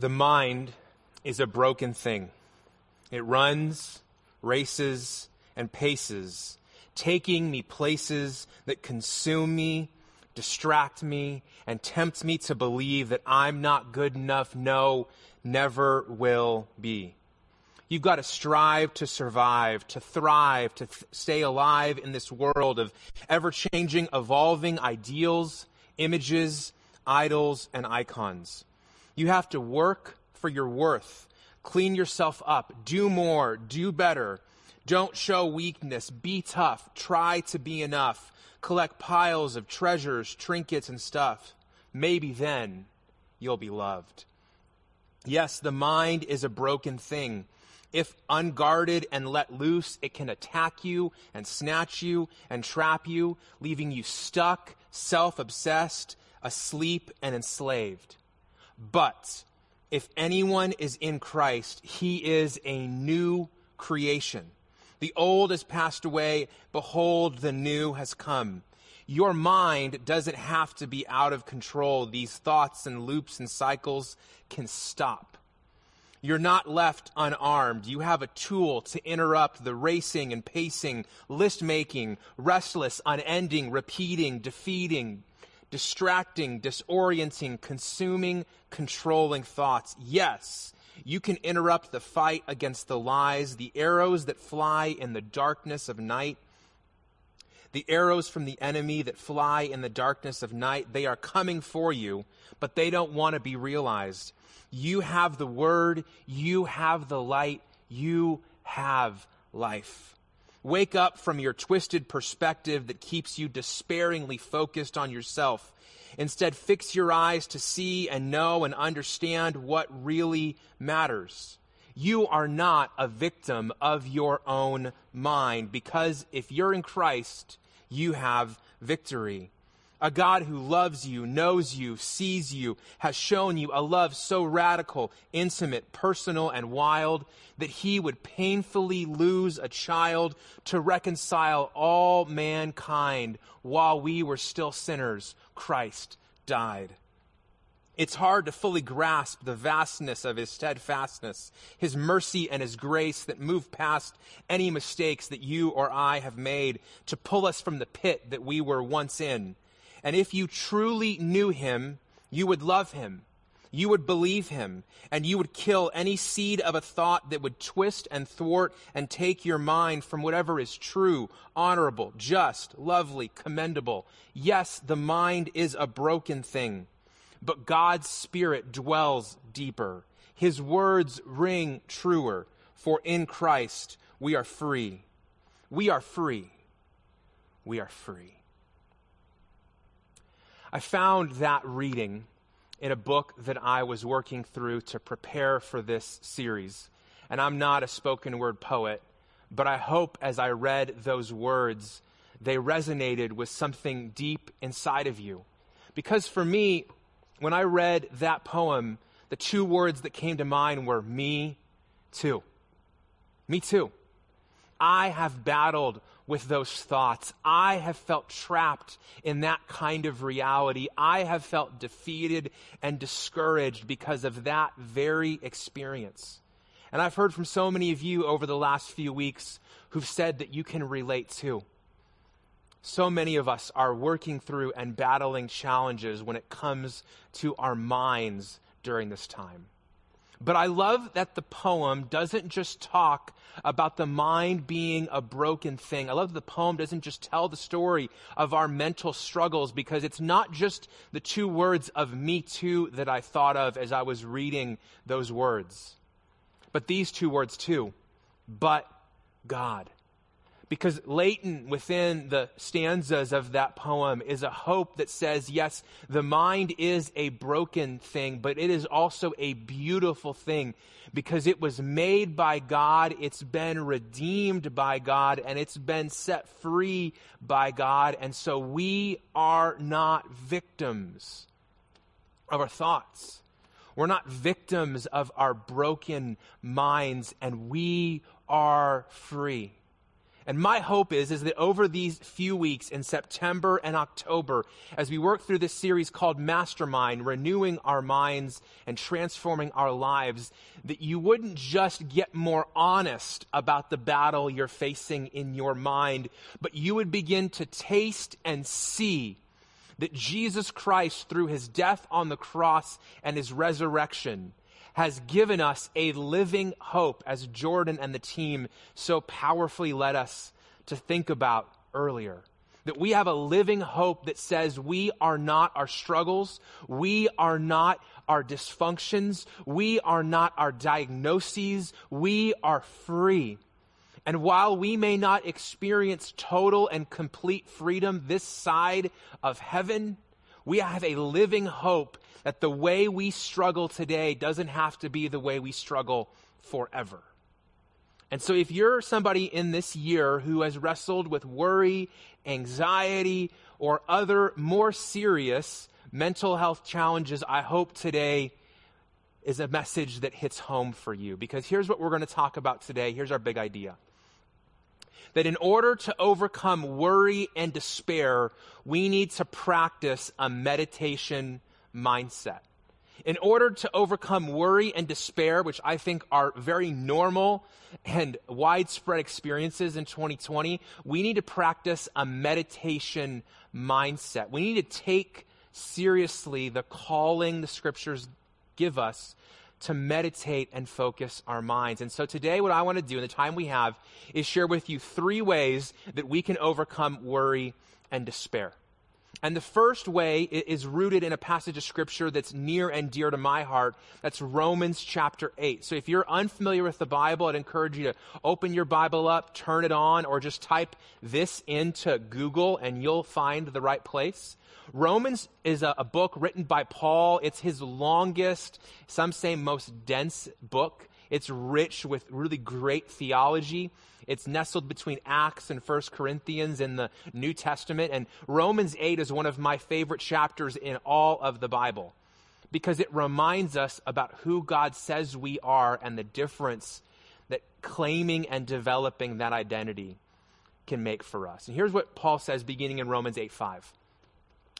The mind is a broken thing. It runs, races, and paces, taking me places that consume me, distract me, and tempt me to believe that I'm not good enough. No, never will be. You've got to strive to survive, to thrive, to th- stay alive in this world of ever changing, evolving ideals, images, idols, and icons. You have to work for your worth. Clean yourself up. Do more. Do better. Don't show weakness. Be tough. Try to be enough. Collect piles of treasures, trinkets, and stuff. Maybe then you'll be loved. Yes, the mind is a broken thing. If unguarded and let loose, it can attack you and snatch you and trap you, leaving you stuck, self obsessed, asleep, and enslaved. But if anyone is in Christ, he is a new creation. The old has passed away. Behold, the new has come. Your mind doesn't have to be out of control. These thoughts and loops and cycles can stop. You're not left unarmed. You have a tool to interrupt the racing and pacing, list making, restless, unending, repeating, defeating, distracting, disorienting, consuming, controlling thoughts. Yes, you can interrupt the fight against the lies, the arrows that fly in the darkness of night. The arrows from the enemy that fly in the darkness of night, they are coming for you, but they don't want to be realized. You have the word, you have the light, you have life. Wake up from your twisted perspective that keeps you despairingly focused on yourself. Instead, fix your eyes to see and know and understand what really matters. You are not a victim of your own mind because if you're in Christ, you have victory. A God who loves you, knows you, sees you, has shown you a love so radical, intimate, personal, and wild that he would painfully lose a child to reconcile all mankind while we were still sinners. Christ died. It's hard to fully grasp the vastness of his steadfastness, his mercy and his grace that move past any mistakes that you or I have made to pull us from the pit that we were once in and if you truly knew him, you would love him. You would believe him, and you would kill any seed of a thought that would twist and thwart and take your mind from whatever is true, honorable, just, lovely, commendable. Yes, the mind is a broken thing, but God's Spirit dwells deeper. His words ring truer, for in Christ we are free. We are free. We are free. I found that reading in a book that I was working through to prepare for this series. And I'm not a spoken word poet, but I hope as I read those words, they resonated with something deep inside of you. Because for me, when I read that poem, the two words that came to mind were me too. Me too. I have battled with those thoughts. I have felt trapped in that kind of reality. I have felt defeated and discouraged because of that very experience. And I've heard from so many of you over the last few weeks who've said that you can relate too. So many of us are working through and battling challenges when it comes to our minds during this time. But I love that the poem doesn't just talk about the mind being a broken thing. I love that the poem doesn't just tell the story of our mental struggles because it's not just the two words of me too that I thought of as I was reading those words, but these two words too. But God. Because latent within the stanzas of that poem is a hope that says, yes, the mind is a broken thing, but it is also a beautiful thing because it was made by God, it's been redeemed by God, and it's been set free by God. And so we are not victims of our thoughts. We're not victims of our broken minds, and we are free. And my hope is, is that over these few weeks in September and October, as we work through this series called Mastermind, renewing our minds and transforming our lives, that you wouldn't just get more honest about the battle you're facing in your mind, but you would begin to taste and see that Jesus Christ, through his death on the cross and his resurrection, has given us a living hope, as Jordan and the team so powerfully led us to think about earlier. That we have a living hope that says we are not our struggles, we are not our dysfunctions, we are not our diagnoses, we are free. And while we may not experience total and complete freedom this side of heaven, we have a living hope that the way we struggle today doesn't have to be the way we struggle forever. And so, if you're somebody in this year who has wrestled with worry, anxiety, or other more serious mental health challenges, I hope today is a message that hits home for you. Because here's what we're going to talk about today. Here's our big idea that in order to overcome worry and despair, we need to practice a meditation mindset. In order to overcome worry and despair, which I think are very normal and widespread experiences in 2020, we need to practice a meditation mindset. We need to take seriously the calling the scriptures give us to meditate and focus our minds. And so today, what I want to do in the time we have is share with you three ways that we can overcome worry and despair. And the first way is rooted in a passage of scripture that's near and dear to my heart. That's Romans chapter 8. So if you're unfamiliar with the Bible, I'd encourage you to open your Bible up, turn it on, or just type this into Google and you'll find the right place. Romans is a, a book written by Paul. It's his longest, some say most dense book. It's rich with really great theology. It's nestled between Acts and First Corinthians in the New Testament. And Romans 8 is one of my favorite chapters in all of the Bible because it reminds us about who God says we are and the difference that claiming and developing that identity can make for us. And here's what Paul says beginning in Romans 8 5.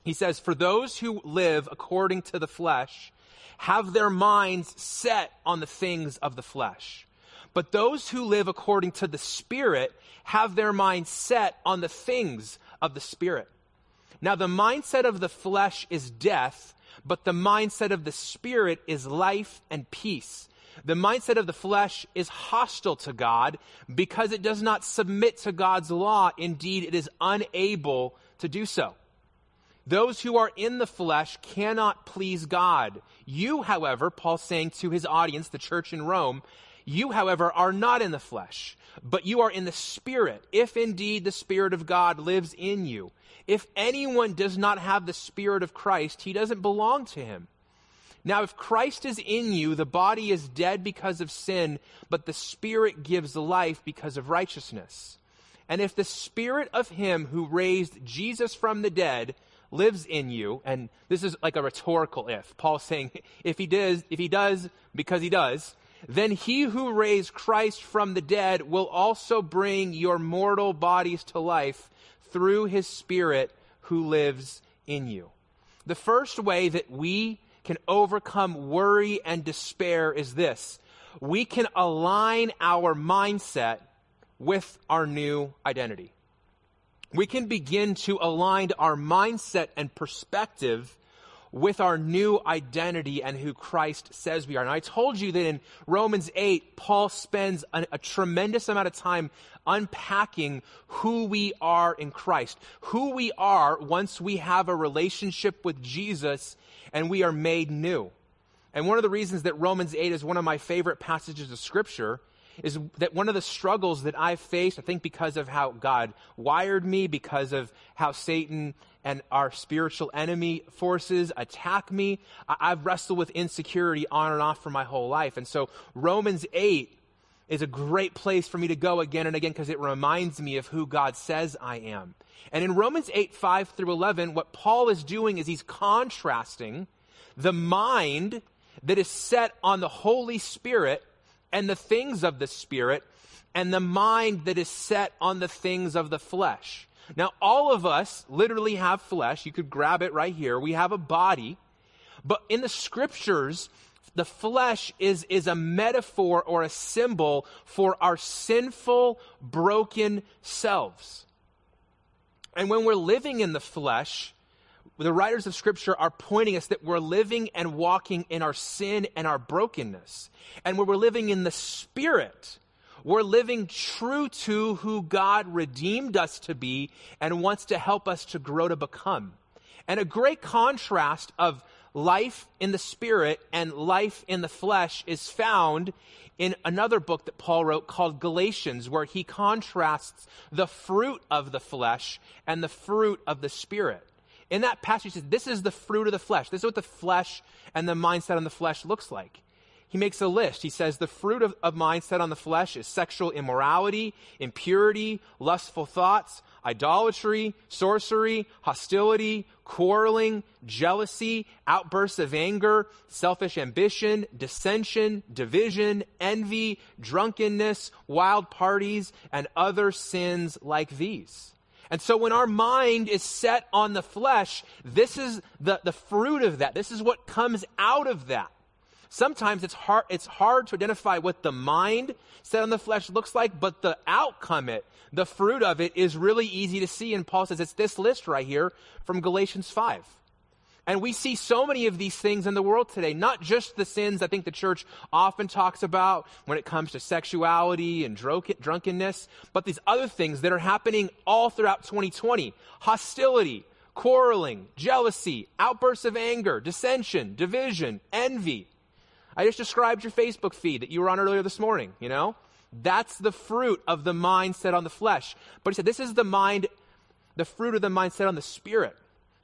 He says, For those who live according to the flesh have their minds set on the things of the flesh. But those who live according to the Spirit have their mind set on the things of the Spirit. Now, the mindset of the flesh is death, but the mindset of the Spirit is life and peace. The mindset of the flesh is hostile to God because it does not submit to God's law. Indeed, it is unable to do so. Those who are in the flesh cannot please God. You, however, Paul's saying to his audience, the church in Rome, you, however, are not in the flesh, but you are in the Spirit, if indeed the Spirit of God lives in you. If anyone does not have the Spirit of Christ, he doesn't belong to him. Now, if Christ is in you, the body is dead because of sin, but the Spirit gives life because of righteousness. And if the Spirit of Him who raised Jesus from the dead lives in you, and this is like a rhetorical if. Paul's saying, if he does, if he does, because he does, then he who raised Christ from the dead will also bring your mortal bodies to life through his Spirit who lives in you. The first way that we can overcome worry and despair is this. We can align our mindset with our new identity we can begin to align our mindset and perspective with our new identity and who Christ says we are. And I told you that in Romans 8, Paul spends a, a, tremendous amount of time unpacking who we are in Christ, who we are once we have a relationship with Jesus and we are made new. And one of the reasons that Romans 8 is one of my favorite passages of Scripture is that one of the struggles that I've faced, I think because of how God wired me, because of how Satan and our spiritual enemy forces attack me, I've wrestled with insecurity on and off for my whole life. And so Romans 8 is a great place for me to go again and again because it reminds me of who God says I am. And in Romans 8, 5 through 11, what Paul is doing is he's contrasting the mind that is set on the Holy Spirit and the things of the Spirit, and the mind that is set on the things of the flesh. Now, all of us literally have flesh. You could grab it right here. We have a body. But in the scriptures, the flesh is, is a metaphor or a symbol for our sinful, broken selves. And when we're living in the flesh, the writers of Scripture are pointing us that we're living and walking in our sin and our brokenness. And when we're living in the Spirit, we're living true to who God redeemed us to be and wants to help us to grow to become. And a great contrast of life in the spirit and life in the flesh is found in another book that Paul wrote called Galatians, where he contrasts the fruit of the flesh and the fruit of the spirit. In that passage, he says, This is the fruit of the flesh. This is what the flesh and the mindset on the flesh looks like he makes a list. He says the fruit of, of mind set on the flesh is sexual immorality, impurity, lustful thoughts, idolatry, sorcery, hostility, quarreling, jealousy, outbursts of anger, selfish ambition, dissension, division, envy, drunkenness, wild parties, and other sins like these. And so when our mind is set on the flesh, this is the, the fruit of that. This is what comes out of that. Sometimes it's hard, it's hard to identify what the mind set on the flesh looks like, but the outcome, it, the fruit of it is really easy to see. And Paul says it's this list right here from Galatians 5. And we see so many of these things in the world today, not just the sins I think the church often talks about when it comes to sexuality and drunkenness, but these other things that are happening all throughout 2020. Hostility, quarreling, jealousy, outbursts of anger, dissension, division, envy. I just described your Facebook feed that you were on earlier this morning, you know? That's the fruit of the mind set on the flesh. But he said, this is the mind, the fruit of the mind set on the spirit.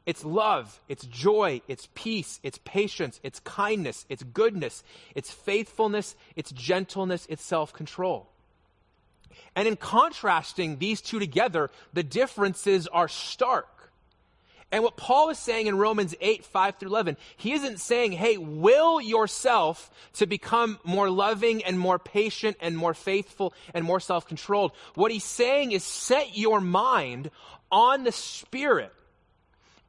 It's love, it's joy, it's peace, it's patience, it's kindness, it's goodness, it's faithfulness, it's gentleness, it's self control. And in contrasting these two together, the differences are stark. And what Paul is saying in Romans 8, 5 through 11, he isn't saying, hey, will yourself to become more loving and more patient and more faithful and more self controlled. What he's saying is set your mind on the Spirit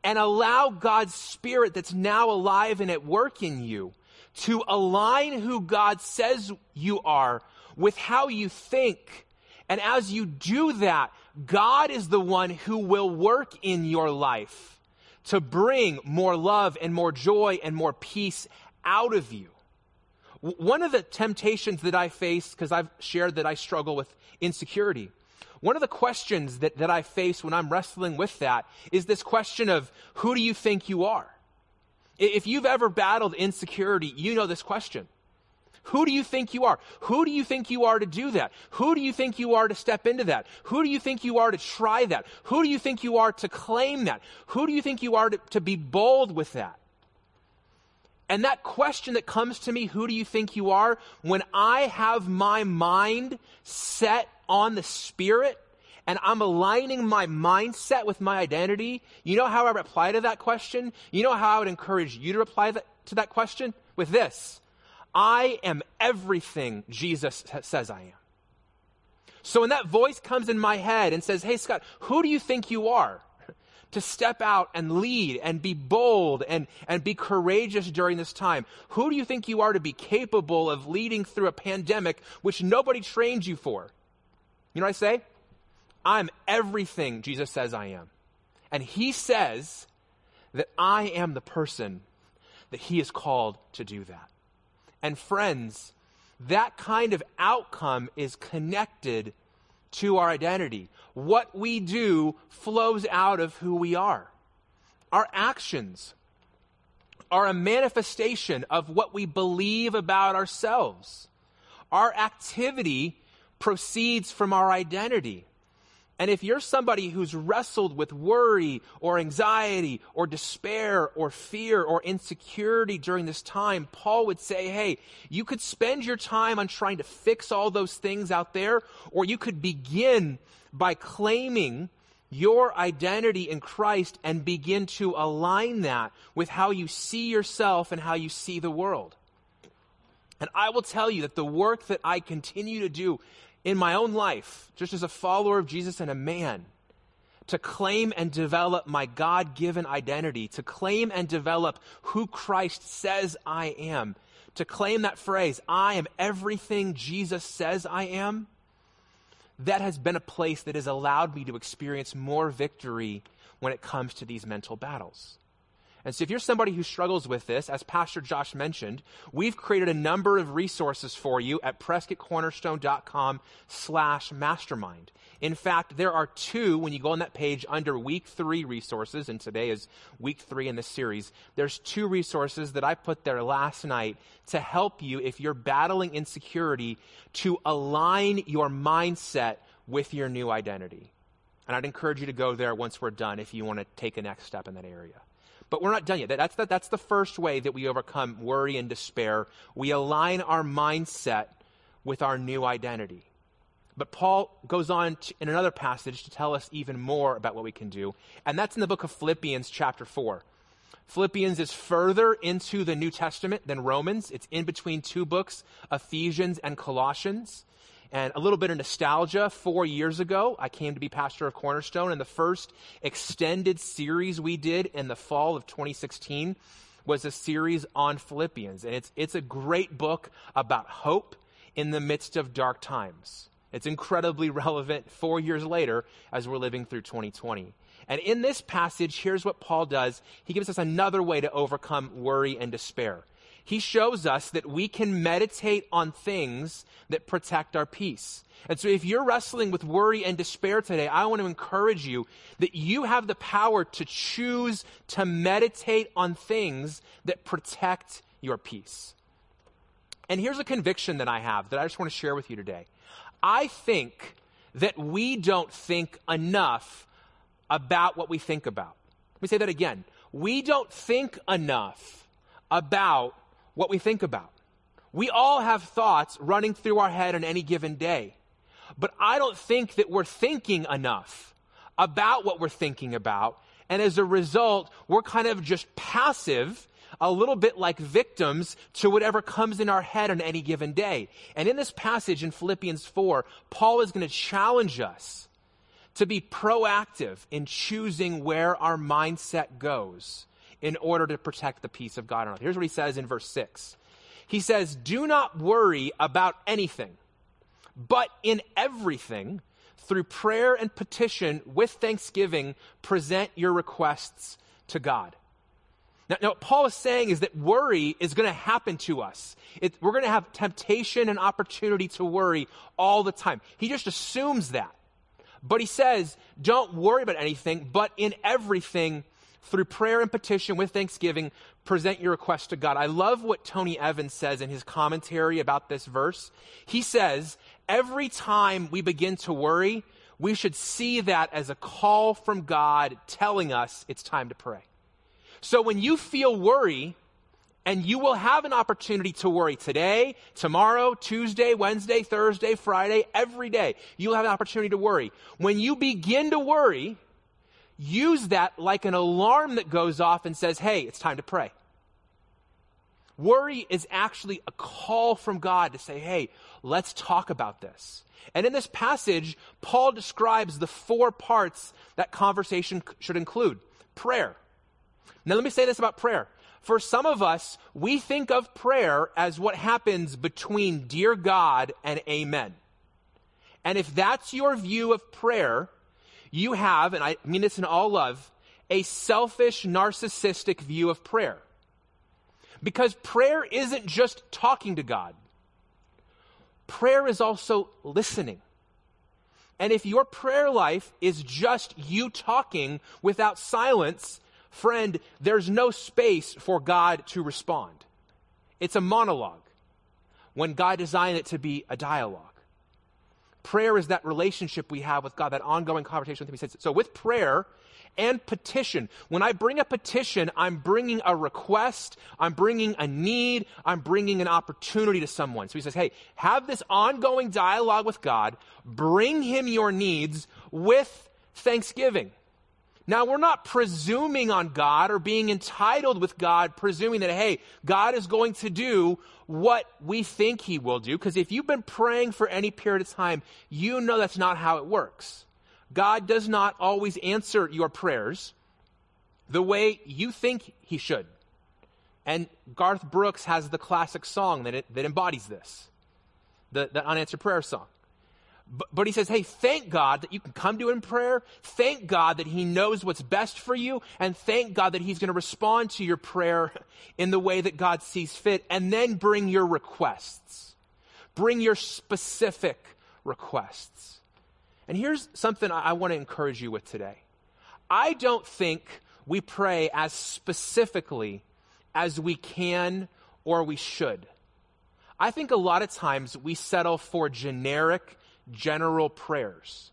and allow God's Spirit that's now alive and at work in you to align who God says you are with how you think. And as you do that, God is the one who will work in your life to bring more love and more joy and more peace out of you. One of the temptations that I face, because I've shared that I struggle with insecurity, one of the questions that, that I face when I'm wrestling with that is this question of who do you think you are? If you've ever battled insecurity, you know this question. Who do you think you are? Who do you think you are to do that? Who do you think you are to step into that? Who do you think you are to try that? Who do you think you are to claim that? Who do you think you are to, to be bold with that? And that question that comes to me, who do you think you are? When I have my mind set on the Spirit and I'm aligning my mindset with my identity, you know how I reply to that question? You know how I would encourage you to reply that, to that question? With this I am everything Jesus says I am. So when that voice comes in my head and says, Hey, Scott, who do you think you are? To step out and lead and be bold and, and be courageous during this time. Who do you think you are to be capable of leading through a pandemic which nobody trained you for? You know what I say? I'm everything Jesus says I am. And he says that I am the person that he is called to do that. And friends, that kind of outcome is connected to our identity. What we do flows out of who we are. Our actions are a manifestation of what we believe about ourselves. Our activity proceeds from our identity. And if you're somebody who's wrestled with worry or anxiety or despair or fear or insecurity during this time, Paul would say, hey, you could spend your time on trying to fix all those things out there, or you could begin by claiming your identity in Christ and begin to align that with how you see yourself and how you see the world. And I will tell you that the work that I continue to do in my own life, just as a follower of Jesus and a man, to claim and develop my God given identity, to claim and develop who Christ says I am, to claim that phrase, I am everything Jesus says I am, that has been a place that has allowed me to experience more victory when it comes to these mental battles. And so if you're somebody who struggles with this, as Pastor Josh mentioned, we've created a number of resources for you at prescottcornerstone.com slash mastermind. In fact, there are two, when you go on that page under week three resources, and today is week three in this series, there's two resources that I put there last night to help you if you're battling insecurity to align your mindset with your new identity. And I'd encourage you to go there once we're done if you want to take a next step in that area. But we're not done yet. That's the, that's the first way that we overcome worry and despair. We align our mindset with our new identity. But Paul goes on to, in another passage to tell us even more about what we can do, and that's in the book of Philippians, chapter 4. Philippians is further into the New Testament than Romans. It's in between two books, Ephesians and Colossians. And a little bit of nostalgia. Four years ago, I came to be pastor of Cornerstone, and the first extended series we did in the fall of 2016 was a series on Philippians. And it's, it's a great book about hope in the midst of dark times. It's incredibly relevant four years later as we're living through 2020. And in this passage, here's what Paul does. He gives us another way to overcome worry and despair he shows us that we can meditate on things that protect our peace. And so if you're wrestling with worry and despair today, I want to encourage you that you have the power to choose to meditate on things that protect your peace. And here's a conviction that I have that I just want to share with you today. I think that we don't think enough about what we think about. Let me say that again. We don't think enough about what we think about. We all have thoughts running through our head on any given day. But I don't think that we're thinking enough about what we're thinking about. And as a result, we're kind of just passive, a little bit like victims to whatever comes in our head on any given day. And in this passage in Philippians 4, Paul is going to challenge us to be proactive in choosing where our mindset goes in order to protect the peace of God on earth. Here's what he says in verse 6. He says, Do not worry about anything, but in everything, through prayer and petition with thanksgiving, present your requests to God. Now, now, what Paul is saying is that worry is going to happen to us. It, we're going to have temptation and opportunity to worry all the time. He just assumes that. But he says, don't worry about anything, but in everything, through prayer and petition with thanksgiving, present your request to God. I love what Tony Evans says in his commentary about this verse. He says, every time we begin to worry, we should see that as a call from God telling us it's time to pray. So when you feel worry, and you will have an opportunity to worry today, tomorrow, Tuesday, Wednesday, Thursday, Friday, every day. You'll have an opportunity to worry. When you begin to worry, use that like an alarm that goes off and says, hey, it's time to pray. Worry is actually a call from God to say, hey, let's talk about this. And in this passage, Paul describes the four parts that conversation should include prayer. Now, let me say this about prayer. For some of us, we think of prayer as what happens between dear God and amen. And if that's your view of prayer, you have, and I mean this in all love, a selfish, narcissistic view of prayer. Because prayer isn't just talking to God, prayer is also listening. And if your prayer life is just you talking without silence, friend, there's no space for God to respond. It's a monologue when God designed it to be a dialogue. Prayer is that relationship we have with God, that ongoing conversation with Him. He says, so with prayer and petition, when I bring a petition, I'm bringing a request, I'm bringing a need, I'm bringing an opportunity to someone. So he says, hey, have this ongoing dialogue with God, bring Him your needs with thanksgiving. Now, we're not presuming on God or being entitled with God, presuming that, hey, God is going to do what we think He will do. Because if you've been praying for any period of time, you know that's not how it works. God does not always answer your prayers the way you think He should. And Garth Brooks has the classic song that, it, that embodies this the, the unanswered prayer song. But, but, he says, hey, thank God that you can come to him in prayer. Thank God that he knows what's best for you. And thank God that he's going to respond to your prayer in the way that God sees fit. And then bring your requests. Bring your specific requests. And here's something I, I want to encourage you with today. I don't think we pray as specifically as we can or we should. I think a lot of times we settle for generic, general prayers.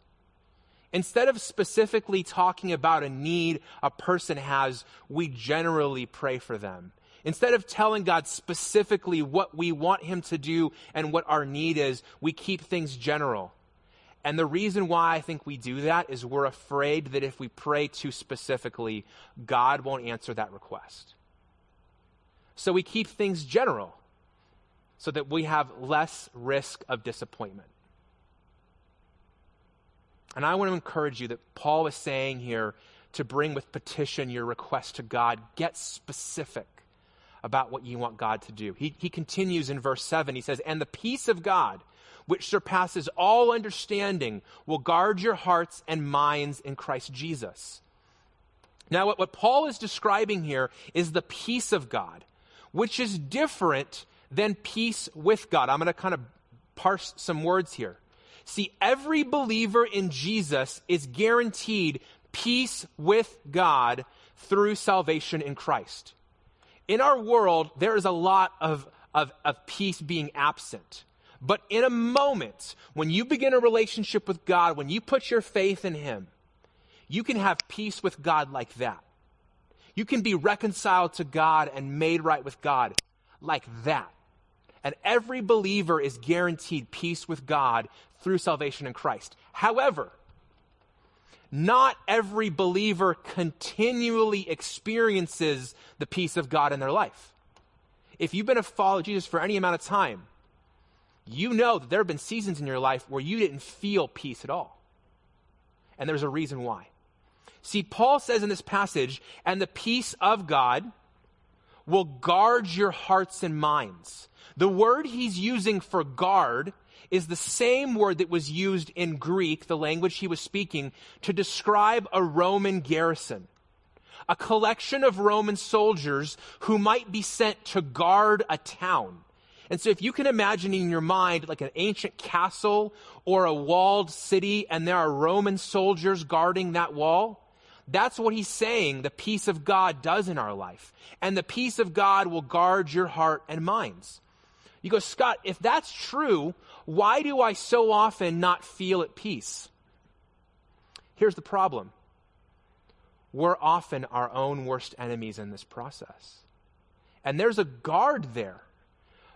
Instead of specifically talking about a need a person has, we generally pray for them. Instead of telling God specifically what we want Him to do and what our need is, we keep things general. And the reason why I think we do that is we're afraid that if we pray too specifically, God won't answer that request. So we keep things general so that we have less risk of disappointment. And I want to encourage you that Paul is saying here to bring with petition your request to God. Get specific about what you want God to do. He, he continues in verse 7. He says, And the peace of God, which surpasses all understanding, will guard your hearts and minds in Christ Jesus. Now, what, what Paul is describing here is the peace of God, which is different than peace with God. I'm going to kind of parse some words here. See, every believer in Jesus is guaranteed peace with God through salvation in Christ. In our world, there is a lot of, of, of peace being absent. But in a moment, when you begin a relationship with God, when you put your faith in Him, you can have peace with God like that. You can be reconciled to God and made right with God like that. And every believer is guaranteed peace with God through salvation in Christ. However, not every believer continually experiences the peace of God in their life. If you've been a follower of Jesus for any amount of time, you know that there have been seasons in your life where you didn't feel peace at all. And there's a reason why. See, Paul says in this passage, and the peace of God will guard your hearts and minds. The word he's using for guard is the same word that was used in Greek, the language he was speaking, to describe a Roman garrison. A collection of Roman soldiers who might be sent to guard a town. And so if you can imagine in your mind like an ancient castle or a walled city and there are Roman soldiers guarding that wall, that's what he's saying the peace of God does in our life. And the peace of God will guard your heart and minds. You go, Scott, if that's true, why do I so often not feel at peace? Here's the problem we're often our own worst enemies in this process. And there's a guard there.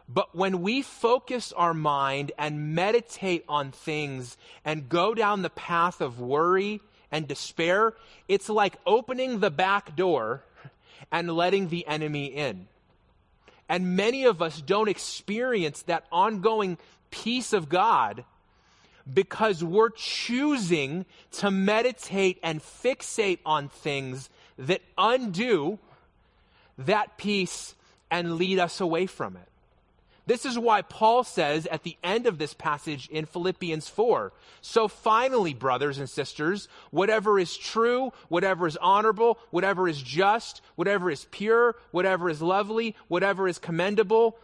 But when we focus our mind and meditate on things and go down the path of worry and despair, it's like opening the back door and letting the enemy in. And many of us don't experience that ongoing peace of God because we're choosing to meditate and fixate on things that undo that peace and lead us away from it. This is why Paul says at the end of this passage in Philippians 4 So finally, brothers and sisters, whatever is true, whatever is honorable, whatever is just, whatever is pure, whatever is lovely, whatever is commendable,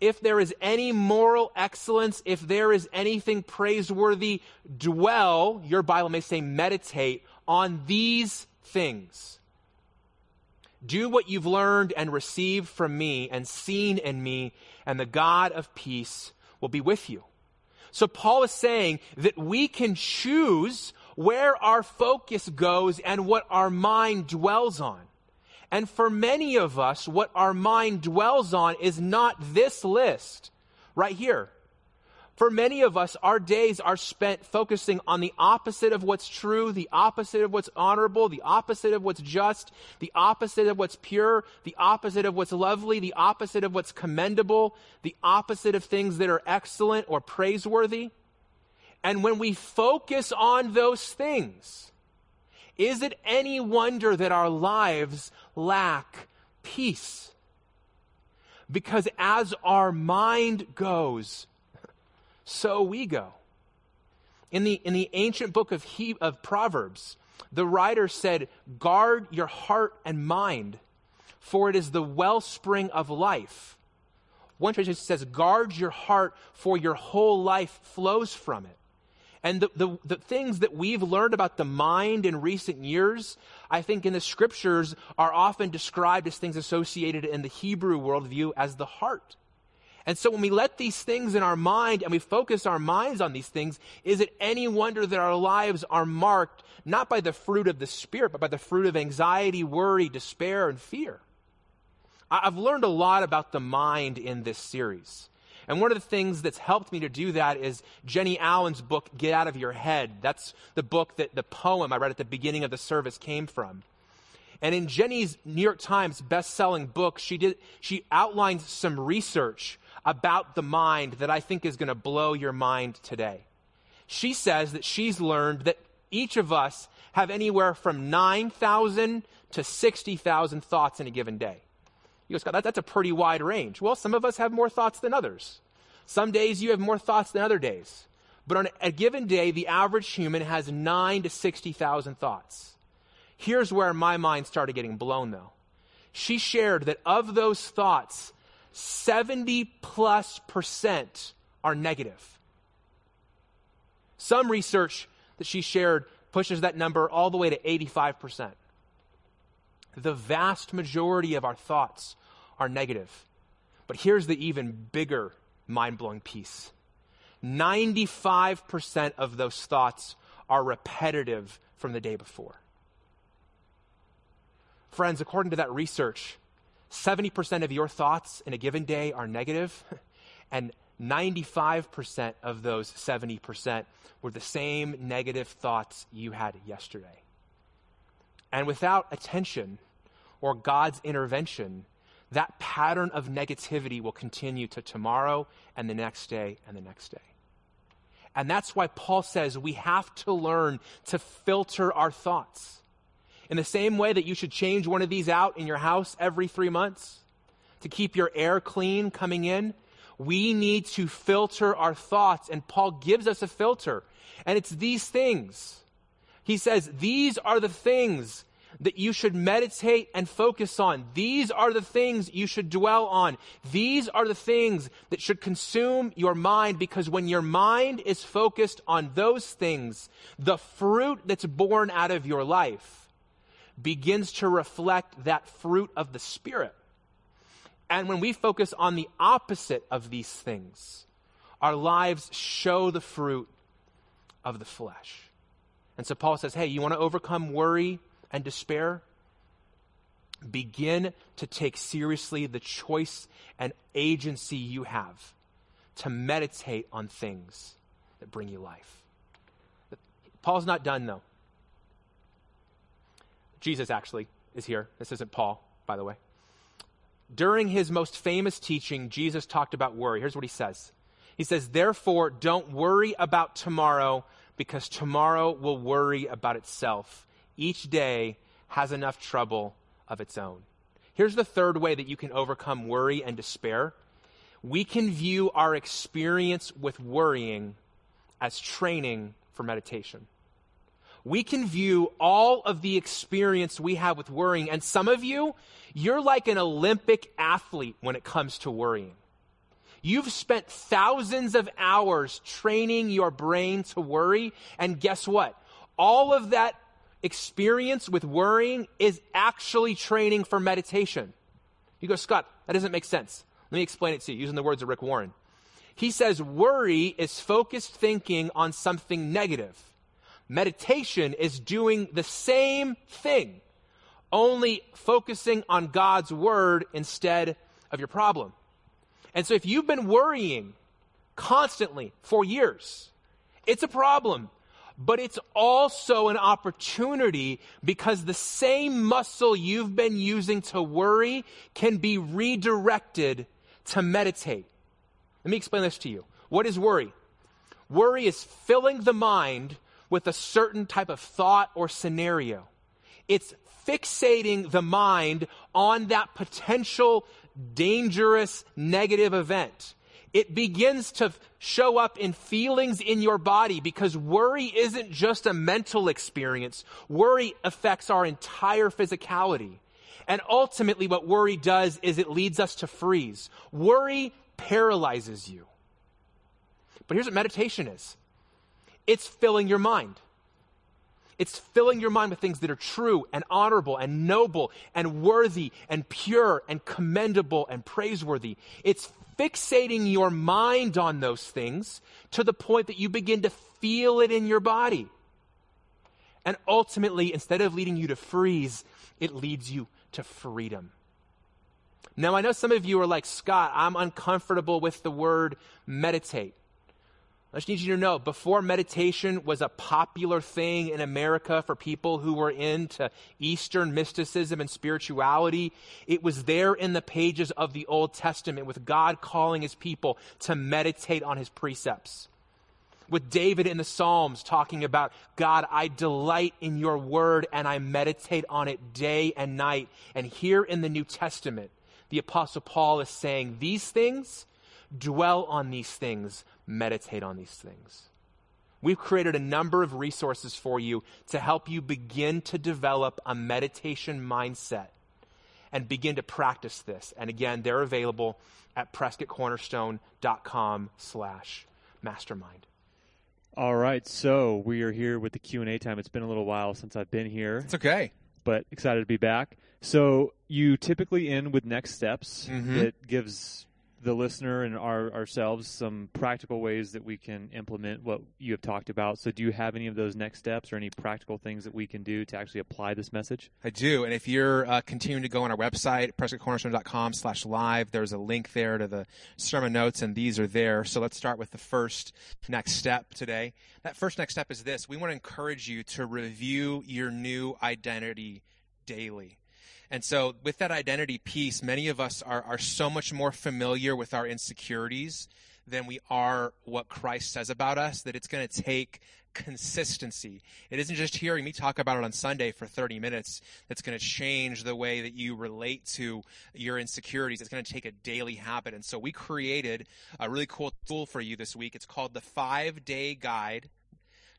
if there is any moral excellence, if there is anything praiseworthy, dwell, your Bible may say meditate, on these things. Do what you've learned and received from me and seen in me, and the God of peace will be with you. So Paul is saying that we can choose where our focus goes and what our mind dwells on. And for many of us, what our mind dwells on is not this list right here. For many of us, our days are spent focusing on the opposite of what's true, the opposite of what's honorable, the opposite of what's just, the opposite of what's pure, the opposite of what's lovely, the opposite of what's commendable, the opposite of things that are excellent or praiseworthy. And when we focus on those things, is it any wonder that our lives lack peace? Because as our mind goes, so we go. In the, in the ancient book of, he, of Proverbs, the writer said, Guard your heart and mind, for it is the wellspring of life. One translation says, Guard your heart, for your whole life flows from it. And the, the, the, things that we've learned about the mind in recent years, I think in the scriptures, are often described as things associated in the Hebrew worldview as the heart. And so when we let these things in our mind and we focus our minds on these things, is it any wonder that our lives are marked not by the fruit of the Spirit, but by the fruit of anxiety, worry, despair, and fear? I've learned a lot about the mind in this series. And one of the things that's helped me to do that is Jennie Allen's book, Get Out of Your Head. That's the book that the poem I read at the beginning of the service came from. And in Jennie's New York Times best-selling book, she did she outlined some research about the mind that I think is going to blow your mind today. She says that she's learned that each of us have anywhere from 9,000 to 60,000 thoughts in a given day. You go, Scott, that, that's a pretty wide range. Well, some of us have more thoughts than others. Some days you have more thoughts than other days. But on a given day, the average human has 9 to 60,000 thoughts. Here's where my mind started getting blown, though. She shared that of those thoughts, 70 plus percent are negative. Some research that she shared pushes that number all the way to 85%. The vast majority of our thoughts are negative. But here's the even bigger mind blowing piece 95% of those thoughts are repetitive from the day before. Friends, according to that research, 70% of your thoughts in a given day are negative, and 95% of those 70% were the same negative thoughts you had yesterday. And without attention or God's intervention, that pattern of negativity will continue to tomorrow and the next day and the next day. And that's why Paul says we have to learn to filter our thoughts. In the same way that you should change one of these out in your house every three months to keep your air clean coming in, we need to filter our thoughts. And Paul gives us a filter. And it's these things. He says, These are the things that you should meditate and focus on. These are the things you should dwell on. These are the things that should consume your mind because when your mind is focused on those things, the fruit that's born out of your life begins to reflect that fruit of the Spirit. And when we focus on the opposite of these things, our lives show the fruit of the flesh. And so Paul says, hey, you want to overcome worry and despair? Begin to take seriously the choice and agency you have to meditate on things that bring you life. Paul's not done, though. Jesus actually is here. This isn't Paul, by the way. During his most famous teaching, Jesus talked about worry. Here's what he says He says, Therefore, don't worry about tomorrow, because tomorrow will worry about itself. Each day has enough trouble of its own. Here's the third way that you can overcome worry and despair. We can view our experience with worrying as training for meditation we can view all of the experience we have with worrying. And some of you, you're like an Olympic athlete when it comes to worrying. You've spent thousands of hours training your brain to worry. And guess what? All of that experience with worrying is actually training for meditation. You go, Scott, that doesn't make sense. Let me explain it to you using the words of Rick Warren. He says worry is focused thinking on something negative. Meditation is doing the same thing, only focusing on God's word instead of your problem. And so if you've been worrying constantly for years. It's a problem but it's also an opportunity because the same muscle you've been using to worry can be redirected to meditate. Let me explain this to you. What is worry? Worry is filling the mind with a certain type of thought or scenario. It's fixating the mind on that potential dangerous negative event it begins to show up in feelings in your body because worry isn't just a mental experience. Worry affects our entire physicality. And ultimately, what worry does is it leads us to freeze. Worry paralyzes you. But here's what meditation is it's filling your mind. It's filling your mind with things that are true and honorable and noble and worthy and pure and commendable and praiseworthy. It's fixating your mind on those things to the point that you begin to feel it in your body. And ultimately, instead of leading you to freeze, it leads you to freedom. Now, I know some of you are like, Scott, I'm uncomfortable with the word meditate. I just need you to know before meditation was a popular thing in America for people who were into Eastern mysticism and spirituality, it was there in the pages of the Old Testament with God calling his people to meditate on his precepts. With David in the Psalms talking about, God, I delight in your word and I meditate on it day and night. And here in the New Testament, the Apostle Paul is saying, These things, dwell on these things meditate on these things. We've created a number of resources for you to help you begin to develop a meditation mindset and begin to practice this. And again, they're available at prescottcornerstone.com slash mastermind. All right, so we are here with the Q&A time. It's been a little while since I've been here. It's okay. But excited to be back. So you typically end with next steps mm-hmm. that gives the listener and our, ourselves some practical ways that we can implement what you have talked about. So, do you have any of those next steps or any practical things that we can do to actually apply this message? I do. And if you're uh, continuing to go on our website, prescottcornerstone.com slash live, there's a link there to the sermon notes, and these are there. So, let's start with the first next step today. That first next step is this we want to encourage you to review your new identity daily. And so, with that identity piece, many of us are, are so much more familiar with our insecurities than we are what Christ says about us that it's going to take consistency. It isn't just hearing me talk about it on Sunday for 30 minutes that's going to change the way that you relate to your insecurities. It's going to take a daily habit. And so we created a really cool tool for you this week. It's called the five day guide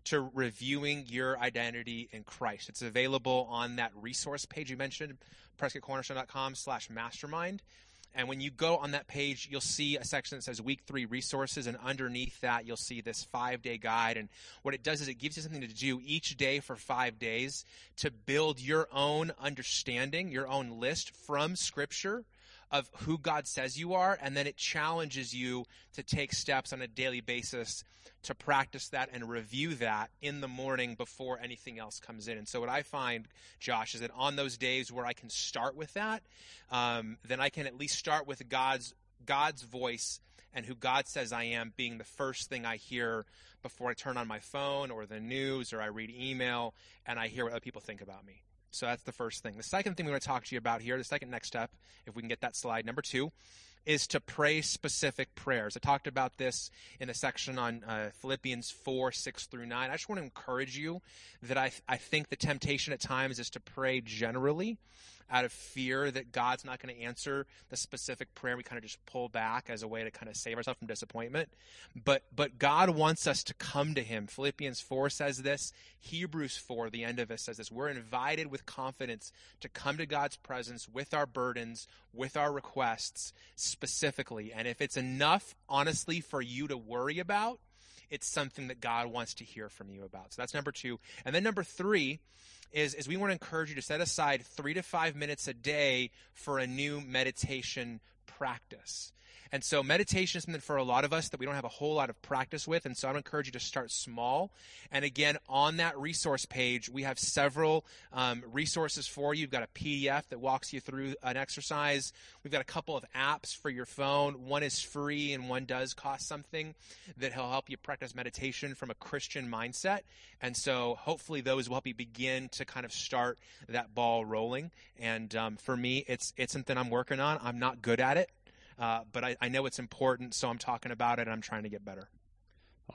to reviewing your identity in Christ. It's available on that resource page you mentioned, prescottcornerstone.com slash mastermind. And when you go on that page, you'll see a section that says week three resources. And underneath that, you'll see this five day guide. And what it does is it gives you something to do each day for five days to build your own understanding, your own list from scripture of who God says you are. And then it challenges you to take steps on a daily basis to practice that and review that in the morning before anything else comes in. And so, what I find, Josh, is that on those days where I can start with that, um, then I can at least start with God's God's voice and who God says I am being the first thing I hear before I turn on my phone or the news or I read email and I hear what other people think about me. So that's the first thing. The second thing we want to talk to you about here, the second next step, if we can get that slide, number two, is to pray specific prayers. I talked about this in the section on uh, Philippians 4, 6 through 9. I just want to encourage you that I, I think the temptation at times is to pray generally out of fear that God's not going to answer the specific prayer, we kind of just pull back as a way to kind of save ourselves from disappointment. But but God wants us to come to Him. Philippians four says this. Hebrews four, the end of it says this. We're invited with confidence to come to God's presence with our burdens, with our requests specifically. And if it's enough, honestly, for you to worry about, it's something that God wants to hear from you about. So that's number two. And then number three is, is we want to encourage you to set aside three to five minutes a day for a new meditation practice. And so meditation is something for a lot of us that we don't have a whole lot of practice with. And so I would encourage you to start small. And again, on that resource page, we have several um, resources for you. We've got a PDF that walks you through an exercise. We've got a couple of apps for your phone. One is free and one does cost something that will help you practice meditation from a Christian mindset. And so hopefully those will help you begin to kind of start that ball rolling. And um, for me, it's it's something I'm working on. I'm not good at it. Uh, but I, I know it's important, so I'm talking about it and I'm trying to get better.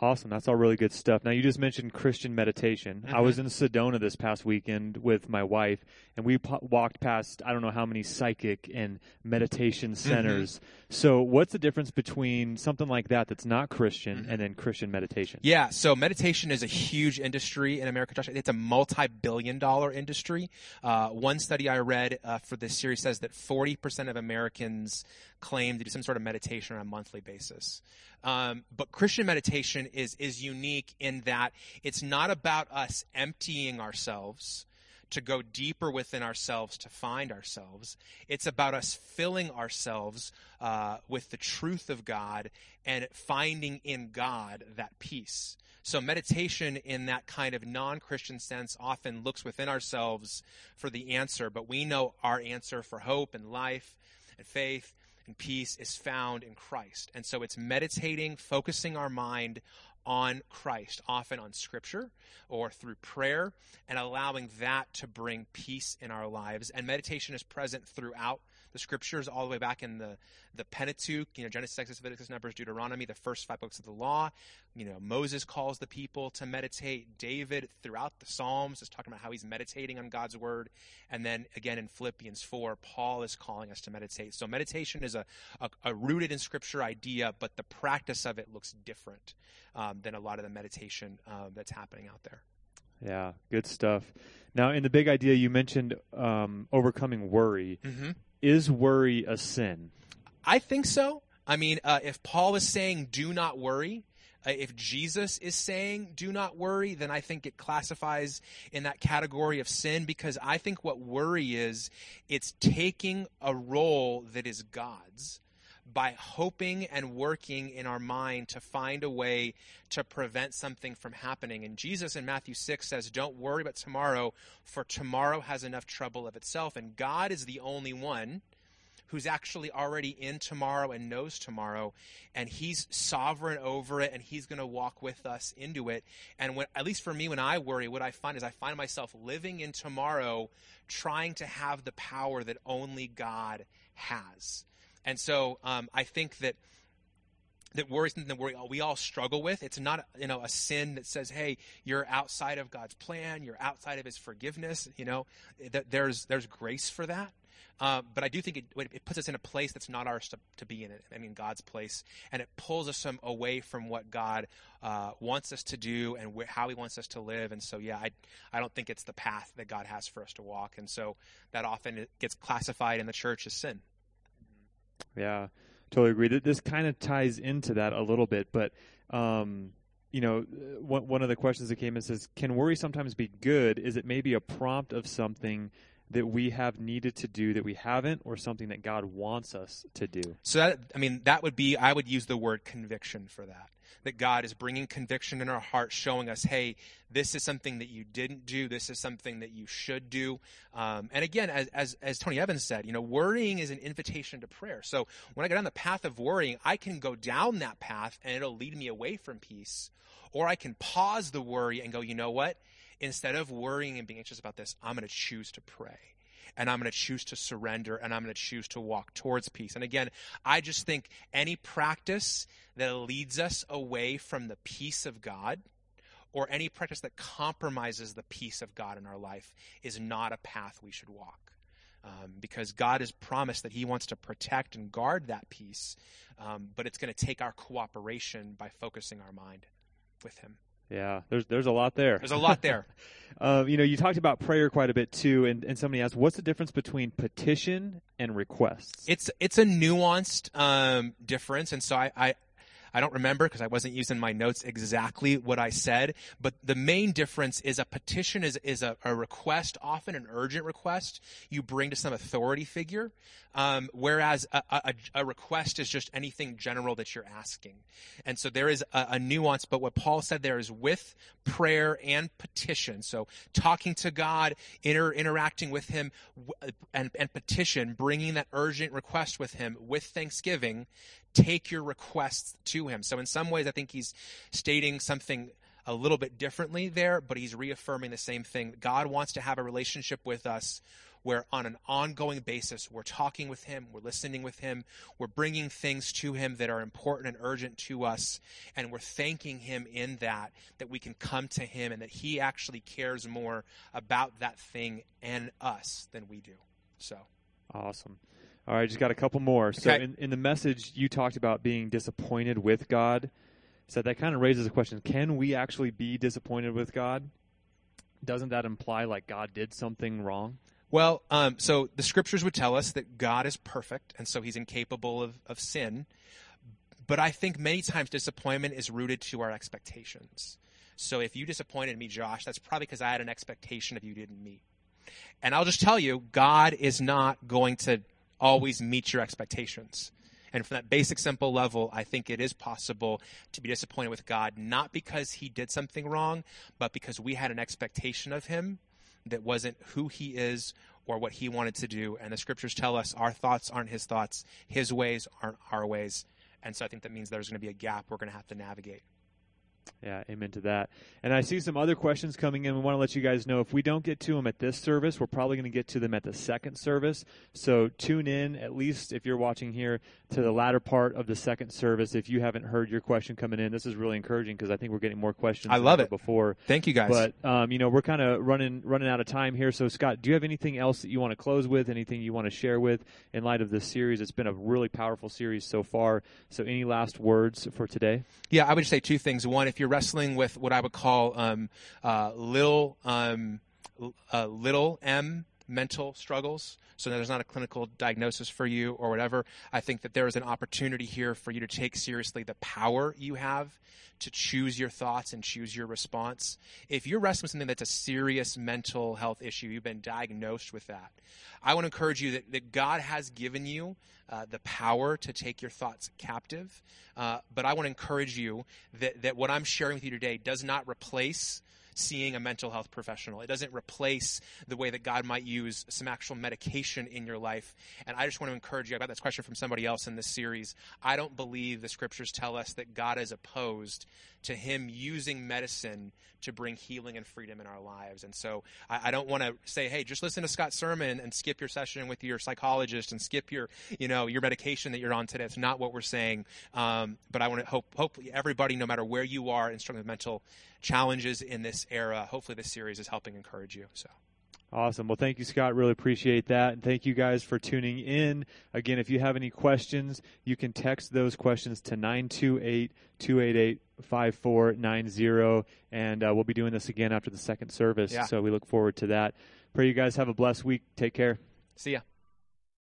Awesome. That's all really good stuff. Now, you just mentioned Christian meditation. Mm-hmm. I was in Sedona this past weekend with my wife, and we po- walked past, I don't know how many psychic and meditation mm-hmm. centers. Mm-hmm. So, what's the difference between something like that that's not Christian mm-hmm. and then Christian meditation? Yeah. So, meditation is a huge industry in America. It's a multi billion dollar industry. Uh, one study I read uh, for this series says that 40% of Americans claim to do some sort of meditation on a monthly basis. Um, but Christian meditation is is unique in that it's not about us emptying ourselves to go deeper within ourselves to find ourselves. It's about us filling ourselves uh, with the truth of God and finding in God that peace. So, meditation in that kind of non Christian sense often looks within ourselves for the answer, but we know our answer for hope and life and faith and peace is found in Christ. And so it's meditating, focusing our mind on Christ, often on Scripture or through prayer, and allowing that to bring peace in our lives. And meditation is present throughout the scriptures all the way back in the, the Pentateuch, you know, Genesis, Exodus, Leviticus, Numbers, Deuteronomy, the first five books of the law. You know, Moses calls the people to meditate. David, throughout the Psalms, is talking about how he's meditating on God's word. And then again in Philippians 4, Paul is calling us to meditate. So meditation is a, a, a rooted in scripture idea, but the practice of it looks different um, than a lot of the meditation uh, that's happening out there. Yeah, good stuff. Now, in the big idea, you mentioned um, overcoming worry. Mm-hmm. Is worry a sin? I think so. I mean, uh, if Paul is saying, do not worry, uh, if Jesus is saying, do not worry, then I think it classifies in that category of sin because I think what worry is, it's taking a role that is God's by hoping and working in our mind to find a way to prevent something from happening. And Jesus in Matthew 6 says, Don't worry about tomorrow, for tomorrow has enough trouble of itself. And God is the only one who's actually already in tomorrow and knows tomorrow and he's sovereign over it and he's going to walk with us into it and when at least for me when i worry what i find is i find myself living in tomorrow trying to have the power that only god has and so um, I think that that worry something that we all, we all struggle with. It's not you know a sin that says, "Hey, you're outside of God's plan. You're outside of His forgiveness." You know, there's there's grace for that. Uh, but I do think it, it, puts us in a place that's not ours to, to, be in. It. I mean, God's place, and it pulls us away from what God uh, wants us to do and wh- how He wants us to live. And so, yeah, I I don't think it's the path that God has for us to walk. And so that often gets classified in the church as sin. Yeah, totally agree. This kind of ties into that a little bit, but um, you know, one of the questions that came in says, "Can worry sometimes be good? Is it maybe a prompt of something?" That we have needed to do that we haven't or something that God wants us to do. So that I mean that would be I would use the word conviction for that that God is bringing conviction in our hearts, showing us, hey, this is something that you didn't do. This is something that you should do. Um, and again, as, as, as Tony Evans said, you know, worrying is an invitation to prayer. So when I get on the path of worrying, I can go down that path and it'll lead me away from peace. Or I can pause the worry and go, you know what? Instead of worrying and being anxious about this, I'm going to choose to pray and I'm going to choose to surrender and I'm going to choose to walk towards peace. And again, I just think any practice that leads us away from the peace of God or any practice that compromises the peace of God in our life is not a path we should walk. Um, because God has promised that He wants to protect and guard that peace, um, but it's going to take our cooperation by focusing our mind with Him. Yeah, there's there's a lot there. There's a lot there. uh, you know, you talked about prayer quite a bit too, and, and somebody asked, what's the difference between petition and requests? It's it's a nuanced um, difference, and so I, I I don't remember because I wasn't using my notes exactly what I said, but the main difference is a petition is, is a, a request, often an urgent request you bring to some authority figure, um, whereas a, a, a, request is just anything general that you're asking. And so there is a, a nuance, but what Paul said there is with prayer and petition. So talking to God, inter, interacting with Him, and, and petition, bringing that urgent request with Him with thanksgiving, take your requests to Him. So in some ways, I think he's stating something a little bit differently there, but he's reaffirming the same thing. God wants to have a relationship with us where on an ongoing basis we're talking with him, we're listening with him, we're bringing things to him that are important and urgent to us, and we're thanking him in that, that we can come to him and that he actually cares more about that thing and us than we do. So awesome. All right, just got a couple more. So in, in the message you talked about being disappointed with God. So that kind of raises a question: Can we actually be disappointed with God? Doesn't that imply like God did something wrong? Well, um, so the scriptures would tell us that God is perfect, and so he's incapable of, of sin. But I think many times disappointment is rooted to our expectations. So if you disappointed me, Josh, that's probably because I had an expectation of you didn't meet. And I'll just tell you, God is not going to always meet your expectations. And from that basic, simple level, I think it is possible to be disappointed with God, not because he did something wrong, but because we had an expectation of him that wasn't who he is or what he wanted to do. And the scriptures tell us our thoughts aren't his thoughts, his ways aren't our ways. And so I think that means there's going to be a gap we're going to have to navigate. Yeah, amen to that. And I see some other questions coming in. We want to let you guys know if we don't get to them at this service, we're probably going to get to them at the second service. So tune in, at least if you're watching here, to the latter part of the second service. If you haven't heard your question coming in, this is really encouraging because I think we're getting more questions. I love it before. Thank you guys. But um, you know, we're kind of running running out of time here. So Scott, do you have anything else that you want to close with? Anything you want to share with in light of this series? It's been a really powerful series so far. So any last words for today? Yeah, I would just say two things. One, if you're wrestling with what I would call um, uh, little um, uh, little m mental struggles, so there's not a clinical diagnosis for you or whatever, I think that there is an opportunity here for you to take seriously the power you have to choose your thoughts and choose your response. If you're wrestling with something that's a serious mental health issue, you've been diagnosed with that, I want to encourage you that, that God has given you uh, the power to take your thoughts captive. Uh, but I want to encourage you that, that what I'm sharing with you today does not replace seeing a mental health professional. It doesn't replace the way that God might use some actual medication in your life. And I just want to encourage you. I got this question from somebody else in this series. I don't believe the scriptures tell us that God is opposed to Him using medicine to bring healing and freedom in our lives. And so I, I don't want to say, hey, just listen to Scott's sermon and skip your session with your psychologist and skip your, you know, your medication that you're on today. It's not what we're saying. Um, but I want to hope, hopefully everybody, no matter where you are in struggling with mental challenges in this era, hopefully this series is helping encourage you. So. Awesome. Well, thank you, Scott. Really appreciate that. And thank you guys for tuning in. Again, if you have any questions, you can text those questions to 928 288 5490. And uh, we'll be doing this again after the second service. Yeah. So we look forward to that. Pray you guys have a blessed week. Take care. See ya.